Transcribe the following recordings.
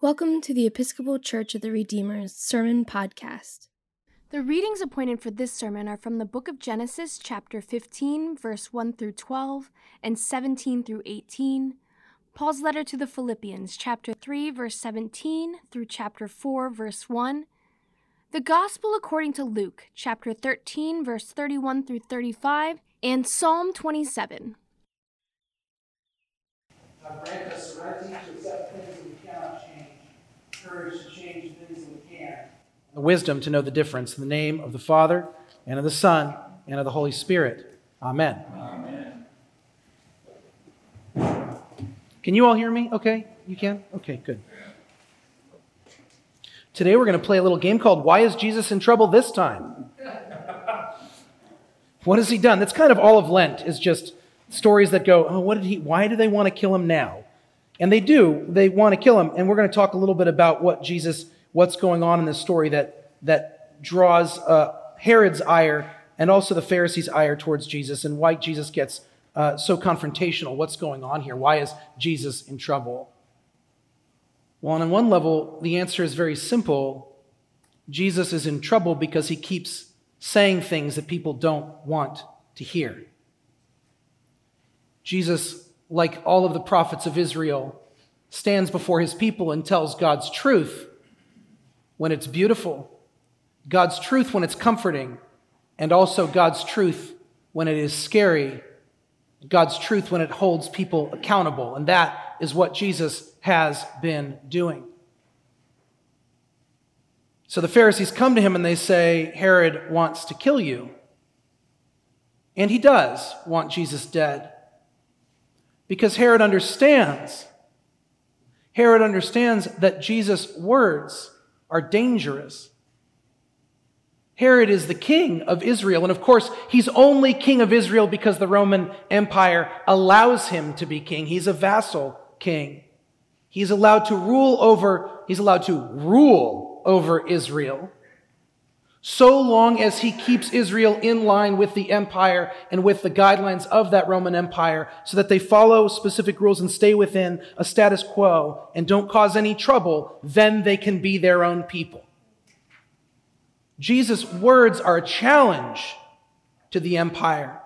Welcome to the Episcopal Church of the Redeemer's Sermon Podcast. The readings appointed for this sermon are from the book of Genesis, chapter 15, verse 1 through 12, and 17 through 18, Paul's letter to the Philippians, chapter 3, verse 17 through chapter 4, verse 1, the Gospel according to Luke, chapter 13, verse 31 through 35, and Psalm 27. God grant us the right to accept things that we cannot change, courage to change things the wisdom to know the difference in the name of the Father, and of the Son, and of the Holy Spirit. Amen. Amen. Can you all hear me? Okay, you can? Okay, good. Today we're going to play a little game called Why is Jesus in Trouble This Time? What has he done? That's kind of all of Lent, is just stories that go, oh, what did he, why do they want to kill him now? And they do, they want to kill him. And we're going to talk a little bit about what Jesus, what's going on in this story that, that draws uh, Herod's ire and also the Pharisees' ire towards Jesus and why Jesus gets uh, so confrontational. What's going on here? Why is Jesus in trouble? Well, on one level, the answer is very simple. Jesus is in trouble because he keeps saying things that people don't want to hear. Jesus, like all of the prophets of Israel, stands before his people and tells God's truth when it's beautiful, God's truth when it's comforting, and also God's truth when it is scary, God's truth when it holds people accountable. And that is what Jesus has been doing. So the Pharisees come to him and they say, Herod wants to kill you. And he does want Jesus dead. Because Herod understands. Herod understands that Jesus' words are dangerous. Herod is the king of Israel, and of course, he's only king of Israel because the Roman Empire allows him to be king. He's a vassal king. He's allowed to rule over, he's allowed to rule over Israel so long as he keeps Israel in line with the empire and with the guidelines of that Roman Empire so that they follow specific rules and stay within a status quo and don't cause any trouble, then they can be their own people. Jesus' words are a challenge to the empire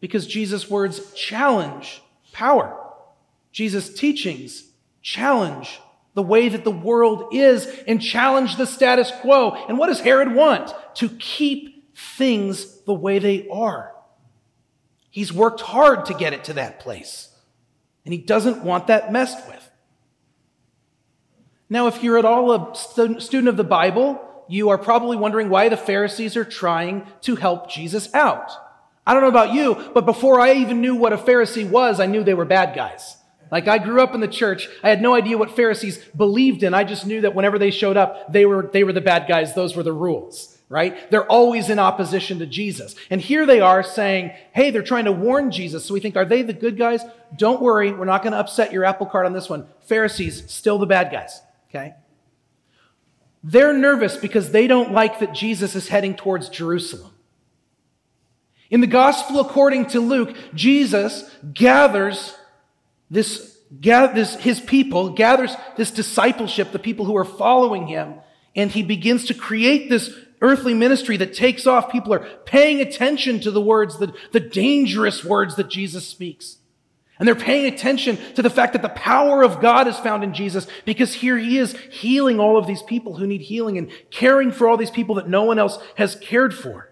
because Jesus' words challenge power. Jesus' teachings challenge the way that the world is and challenge the status quo. And what does Herod want? To keep things the way they are. He's worked hard to get it to that place, and he doesn't want that messed with. Now, if you're at all a student of the Bible, you are probably wondering why the Pharisees are trying to help Jesus out. I don't know about you, but before I even knew what a Pharisee was, I knew they were bad guys. Like I grew up in the church. I had no idea what Pharisees believed in. I just knew that whenever they showed up, they were, they were the bad guys. Those were the rules, right? They're always in opposition to Jesus. And here they are saying, hey, they're trying to warn Jesus. So we think, are they the good guys? Don't worry. We're not going to upset your apple cart on this one. Pharisees, still the bad guys, okay? They're nervous because they don't like that Jesus is heading towards Jerusalem. In the gospel according to Luke, Jesus gathers this, this, his people gathers this discipleship, the people who are following him, and he begins to create this earthly ministry that takes off. People are paying attention to the words, the, the dangerous words that Jesus speaks. And they're paying attention to the fact that the power of God is found in Jesus because here he is healing all of these people who need healing and caring for all these people that no one else has cared for.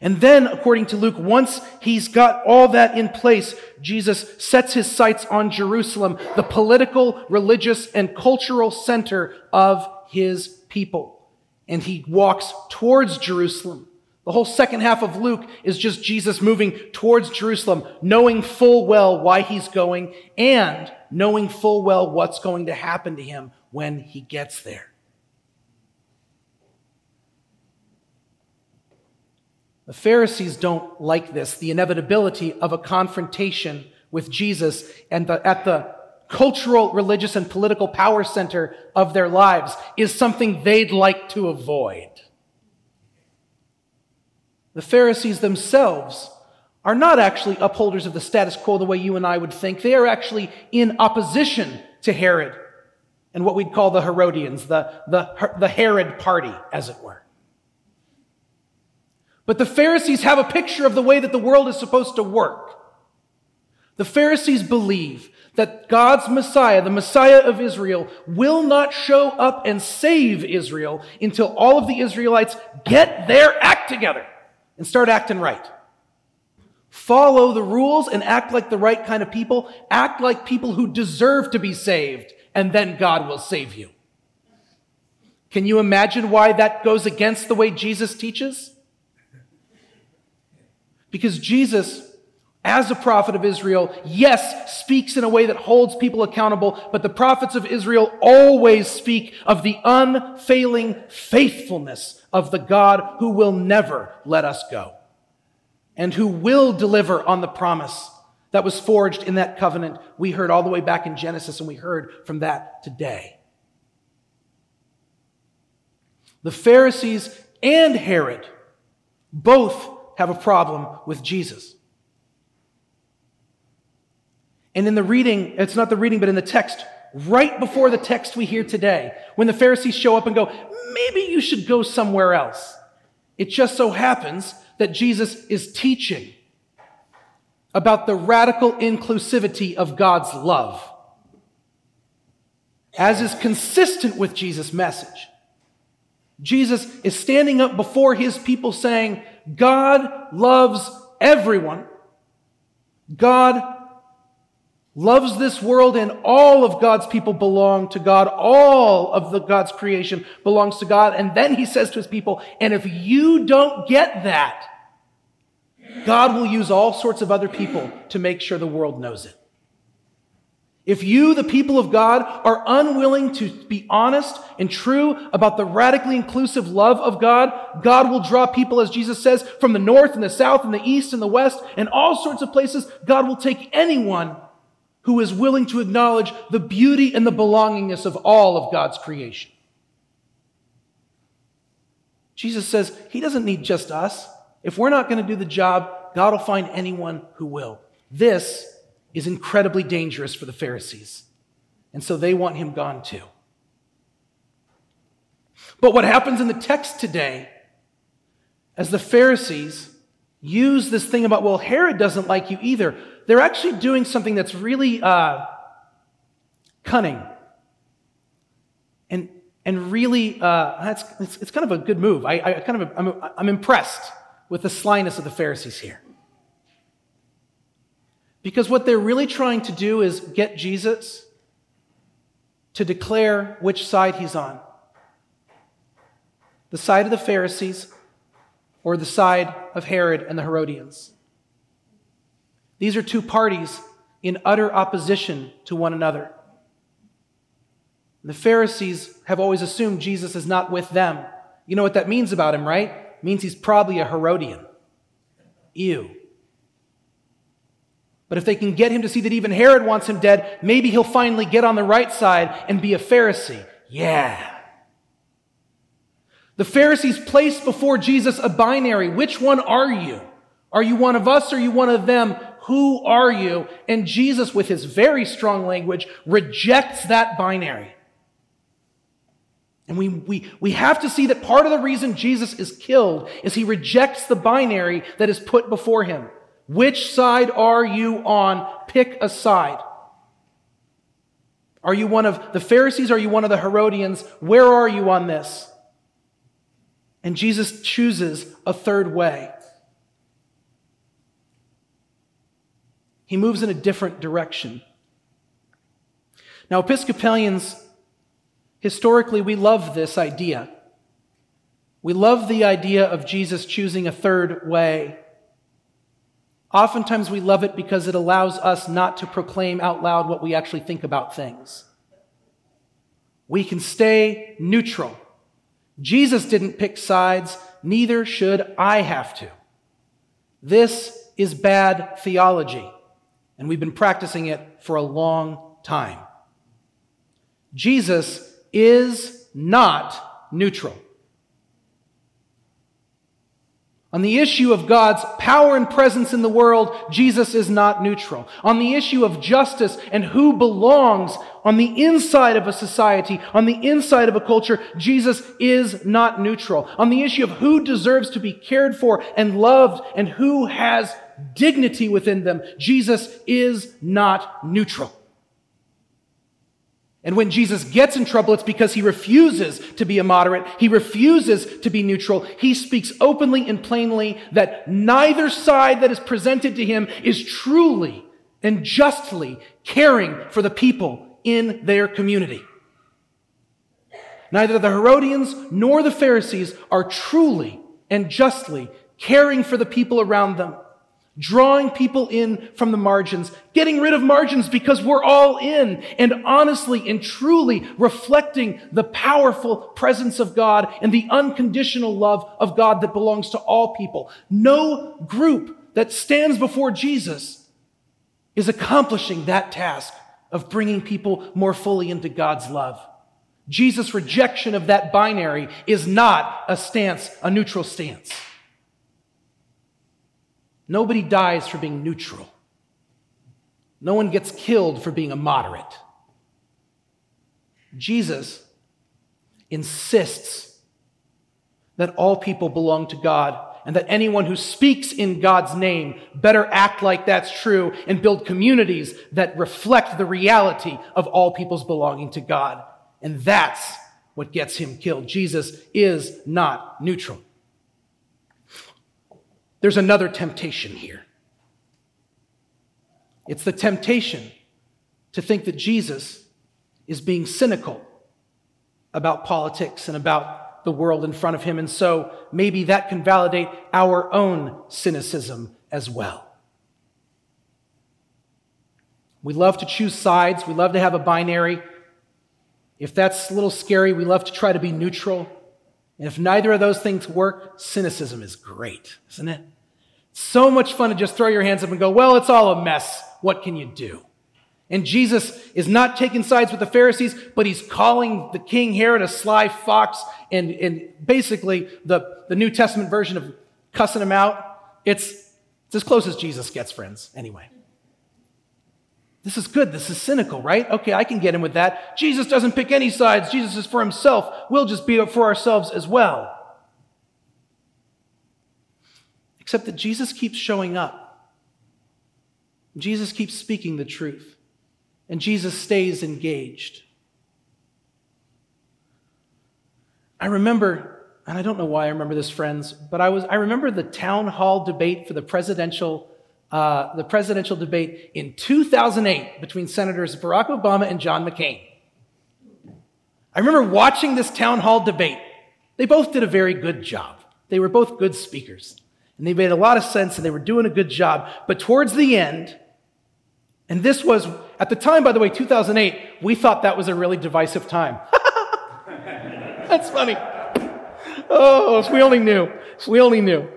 And then, according to Luke, once he's got all that in place, Jesus sets his sights on Jerusalem, the political, religious, and cultural center of his people. And he walks towards Jerusalem. The whole second half of Luke is just Jesus moving towards Jerusalem, knowing full well why he's going and knowing full well what's going to happen to him when he gets there. The Pharisees don't like this, the inevitability of a confrontation with Jesus and the, at the cultural, religious, and political power center of their lives is something they'd like to avoid. The Pharisees themselves are not actually upholders of the status quo the way you and I would think. They are actually in opposition to Herod and what we'd call the Herodians, the, the, the Herod party, as it were. But the Pharisees have a picture of the way that the world is supposed to work. The Pharisees believe that God's Messiah, the Messiah of Israel, will not show up and save Israel until all of the Israelites get their act together and start acting right. Follow the rules and act like the right kind of people. Act like people who deserve to be saved, and then God will save you. Can you imagine why that goes against the way Jesus teaches? Because Jesus, as a prophet of Israel, yes, speaks in a way that holds people accountable, but the prophets of Israel always speak of the unfailing faithfulness of the God who will never let us go and who will deliver on the promise that was forged in that covenant we heard all the way back in Genesis, and we heard from that today. The Pharisees and Herod both have a problem with Jesus. And in the reading, it's not the reading, but in the text, right before the text we hear today, when the Pharisees show up and go, maybe you should go somewhere else. It just so happens that Jesus is teaching about the radical inclusivity of God's love, as is consistent with Jesus' message. Jesus is standing up before his people saying, God loves everyone. God loves this world and all of God's people belong to God. All of the God's creation belongs to God. And then he says to his people, and if you don't get that, God will use all sorts of other people to make sure the world knows it. If you, the people of God, are unwilling to be honest and true about the radically inclusive love of God, God will draw people, as Jesus says, from the north and the south and the east and the west and all sorts of places. God will take anyone who is willing to acknowledge the beauty and the belongingness of all of God's creation. Jesus says he doesn't need just us. If we're not going to do the job, God will find anyone who will. This is incredibly dangerous for the Pharisees. And so they want him gone too. But what happens in the text today, as the Pharisees use this thing about, well, Herod doesn't like you either, they're actually doing something that's really uh, cunning and, and really, uh, it's, it's, kind of a good move. I, I kind of, I'm, I'm impressed with the slyness of the Pharisees here. Because what they're really trying to do is get Jesus to declare which side he's on the side of the Pharisees or the side of Herod and the Herodians. These are two parties in utter opposition to one another. The Pharisees have always assumed Jesus is not with them. You know what that means about him, right? It means he's probably a Herodian. Ew. But if they can get him to see that even Herod wants him dead, maybe he'll finally get on the right side and be a Pharisee. Yeah. The Pharisees placed before Jesus a binary. Which one are you? Are you one of us or are you one of them? Who are you? And Jesus, with his very strong language, rejects that binary. And we, we, we have to see that part of the reason Jesus is killed is he rejects the binary that is put before him. Which side are you on? Pick a side. Are you one of the Pharisees? Are you one of the Herodians? Where are you on this? And Jesus chooses a third way. He moves in a different direction. Now, Episcopalians, historically, we love this idea. We love the idea of Jesus choosing a third way. Oftentimes we love it because it allows us not to proclaim out loud what we actually think about things. We can stay neutral. Jesus didn't pick sides, neither should I have to. This is bad theology, and we've been practicing it for a long time. Jesus is not neutral. On the issue of God's power and presence in the world, Jesus is not neutral. On the issue of justice and who belongs On the inside of a society, on the inside of a culture, Jesus is not neutral. On the issue of who deserves to be cared for and loved and who has dignity within them, Jesus is not neutral. And when Jesus gets in trouble, it's because he refuses to be a moderate. He refuses to be neutral. He speaks openly and plainly that neither side that is presented to him is truly and justly caring for the people in their community. Neither the Herodians nor the Pharisees are truly and justly caring for the people around them drawing people in from the margins, getting rid of margins because we're all in, and honestly and truly reflecting the powerful presence of God and the unconditional love of God that belongs to all people. No group that stands before Jesus is accomplishing that task of bringing people more fully into God's love. Jesus' rejection of that binary is not a stance, a neutral stance. Nobody dies for being neutral. No one gets killed for being a moderate. Jesus insists that all people belong to God and that anyone who speaks in God's name better act like that's true and build communities that reflect the reality of all people's belonging to God. And that's what gets him killed. Jesus is not neutral. There's another temptation here. It's the temptation to think that Jesus is being cynical about politics and about the world in front of him. And so maybe that can validate our own cynicism as well. We love to choose sides, we love to have a binary. If that's a little scary, we love to try to be neutral. And if neither of those things work, cynicism is great, isn't it? So much fun to just throw your hands up and go, well, it's all a mess. What can you do? And Jesus is not taking sides with the Pharisees, but he's calling the king Herod a sly fox and, and basically the, the New Testament version of cussing him out. It's, it's as close as Jesus gets, friends, anyway. This is good. This is cynical, right? Okay, I can get in with that. Jesus doesn't pick any sides. Jesus is for himself. We'll just be for ourselves as well. Except that Jesus keeps showing up. Jesus keeps speaking the truth. And Jesus stays engaged. I remember, and I don't know why I remember this, friends, but I was I remember the town hall debate for the presidential uh, the presidential debate in 2008 between Senators Barack Obama and John McCain. I remember watching this town hall debate. They both did a very good job. They were both good speakers. And they made a lot of sense and they were doing a good job. But towards the end, and this was, at the time, by the way, 2008, we thought that was a really divisive time. That's funny. Oh, if we only knew. If we only knew.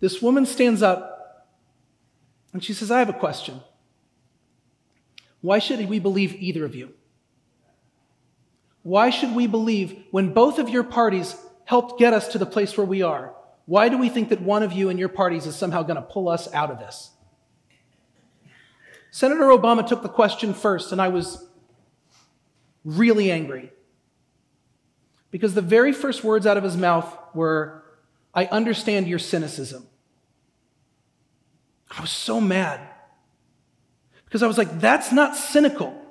This woman stands up and she says, I have a question. Why should we believe either of you? Why should we believe when both of your parties helped get us to the place where we are? Why do we think that one of you and your parties is somehow going to pull us out of this? Senator Obama took the question first, and I was really angry. Because the very first words out of his mouth were, I understand your cynicism. I was so mad. Because I was like, that's not cynical.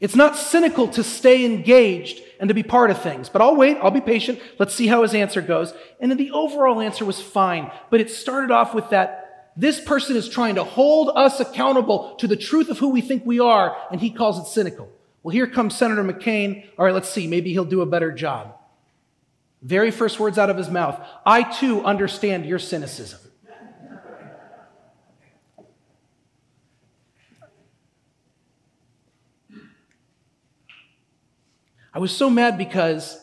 It's not cynical to stay engaged and to be part of things. But I'll wait, I'll be patient. Let's see how his answer goes. And then the overall answer was fine. But it started off with that this person is trying to hold us accountable to the truth of who we think we are, and he calls it cynical. Well, here comes Senator McCain. All right, let's see. Maybe he'll do a better job. Very first words out of his mouth I too understand your cynicism. I was so mad because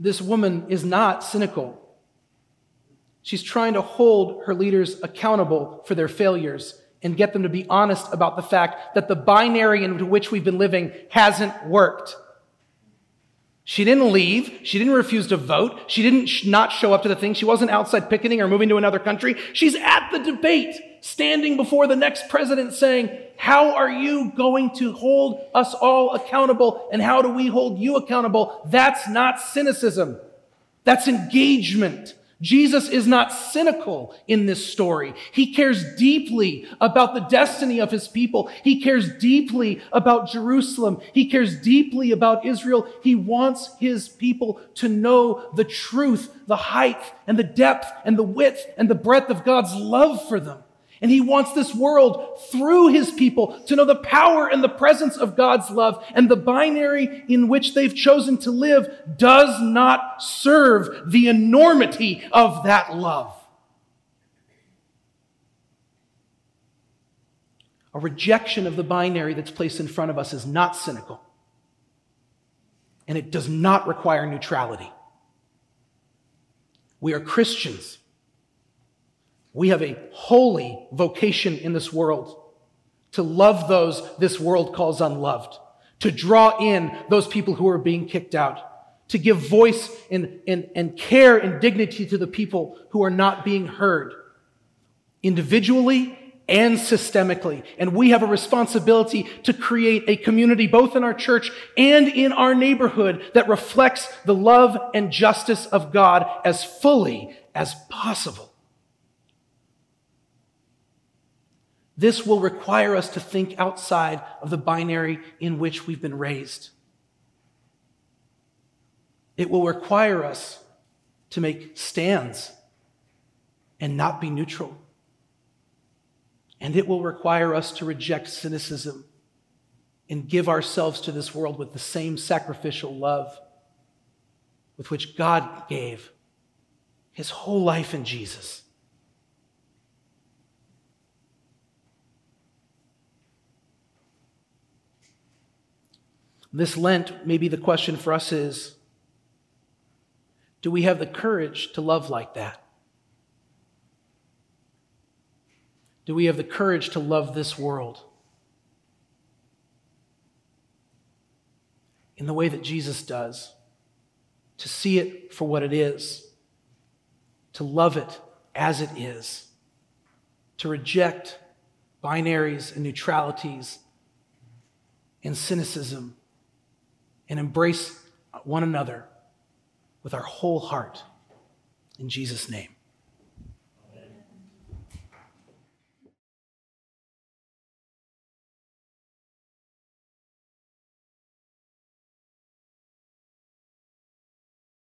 this woman is not cynical. She's trying to hold her leaders accountable for their failures and get them to be honest about the fact that the binary into which we've been living hasn't worked. She didn't leave. She didn't refuse to vote. She didn't sh- not show up to the thing. She wasn't outside picketing or moving to another country. She's at the debate, standing before the next president saying, How are you going to hold us all accountable? And how do we hold you accountable? That's not cynicism. That's engagement. Jesus is not cynical in this story. He cares deeply about the destiny of his people. He cares deeply about Jerusalem. He cares deeply about Israel. He wants his people to know the truth, the height and the depth and the width and the breadth of God's love for them. And he wants this world through his people to know the power and the presence of God's love. And the binary in which they've chosen to live does not serve the enormity of that love. A rejection of the binary that's placed in front of us is not cynical. And it does not require neutrality. We are Christians. We have a holy vocation in this world to love those this world calls unloved, to draw in those people who are being kicked out, to give voice and, and, and care and dignity to the people who are not being heard, individually and systemically. And we have a responsibility to create a community, both in our church and in our neighborhood, that reflects the love and justice of God as fully as possible. This will require us to think outside of the binary in which we've been raised. It will require us to make stands and not be neutral. And it will require us to reject cynicism and give ourselves to this world with the same sacrificial love with which God gave his whole life in Jesus. This Lent, maybe the question for us is do we have the courage to love like that? Do we have the courage to love this world in the way that Jesus does? To see it for what it is, to love it as it is, to reject binaries and neutralities and cynicism and embrace one another with our whole heart. In Jesus' name.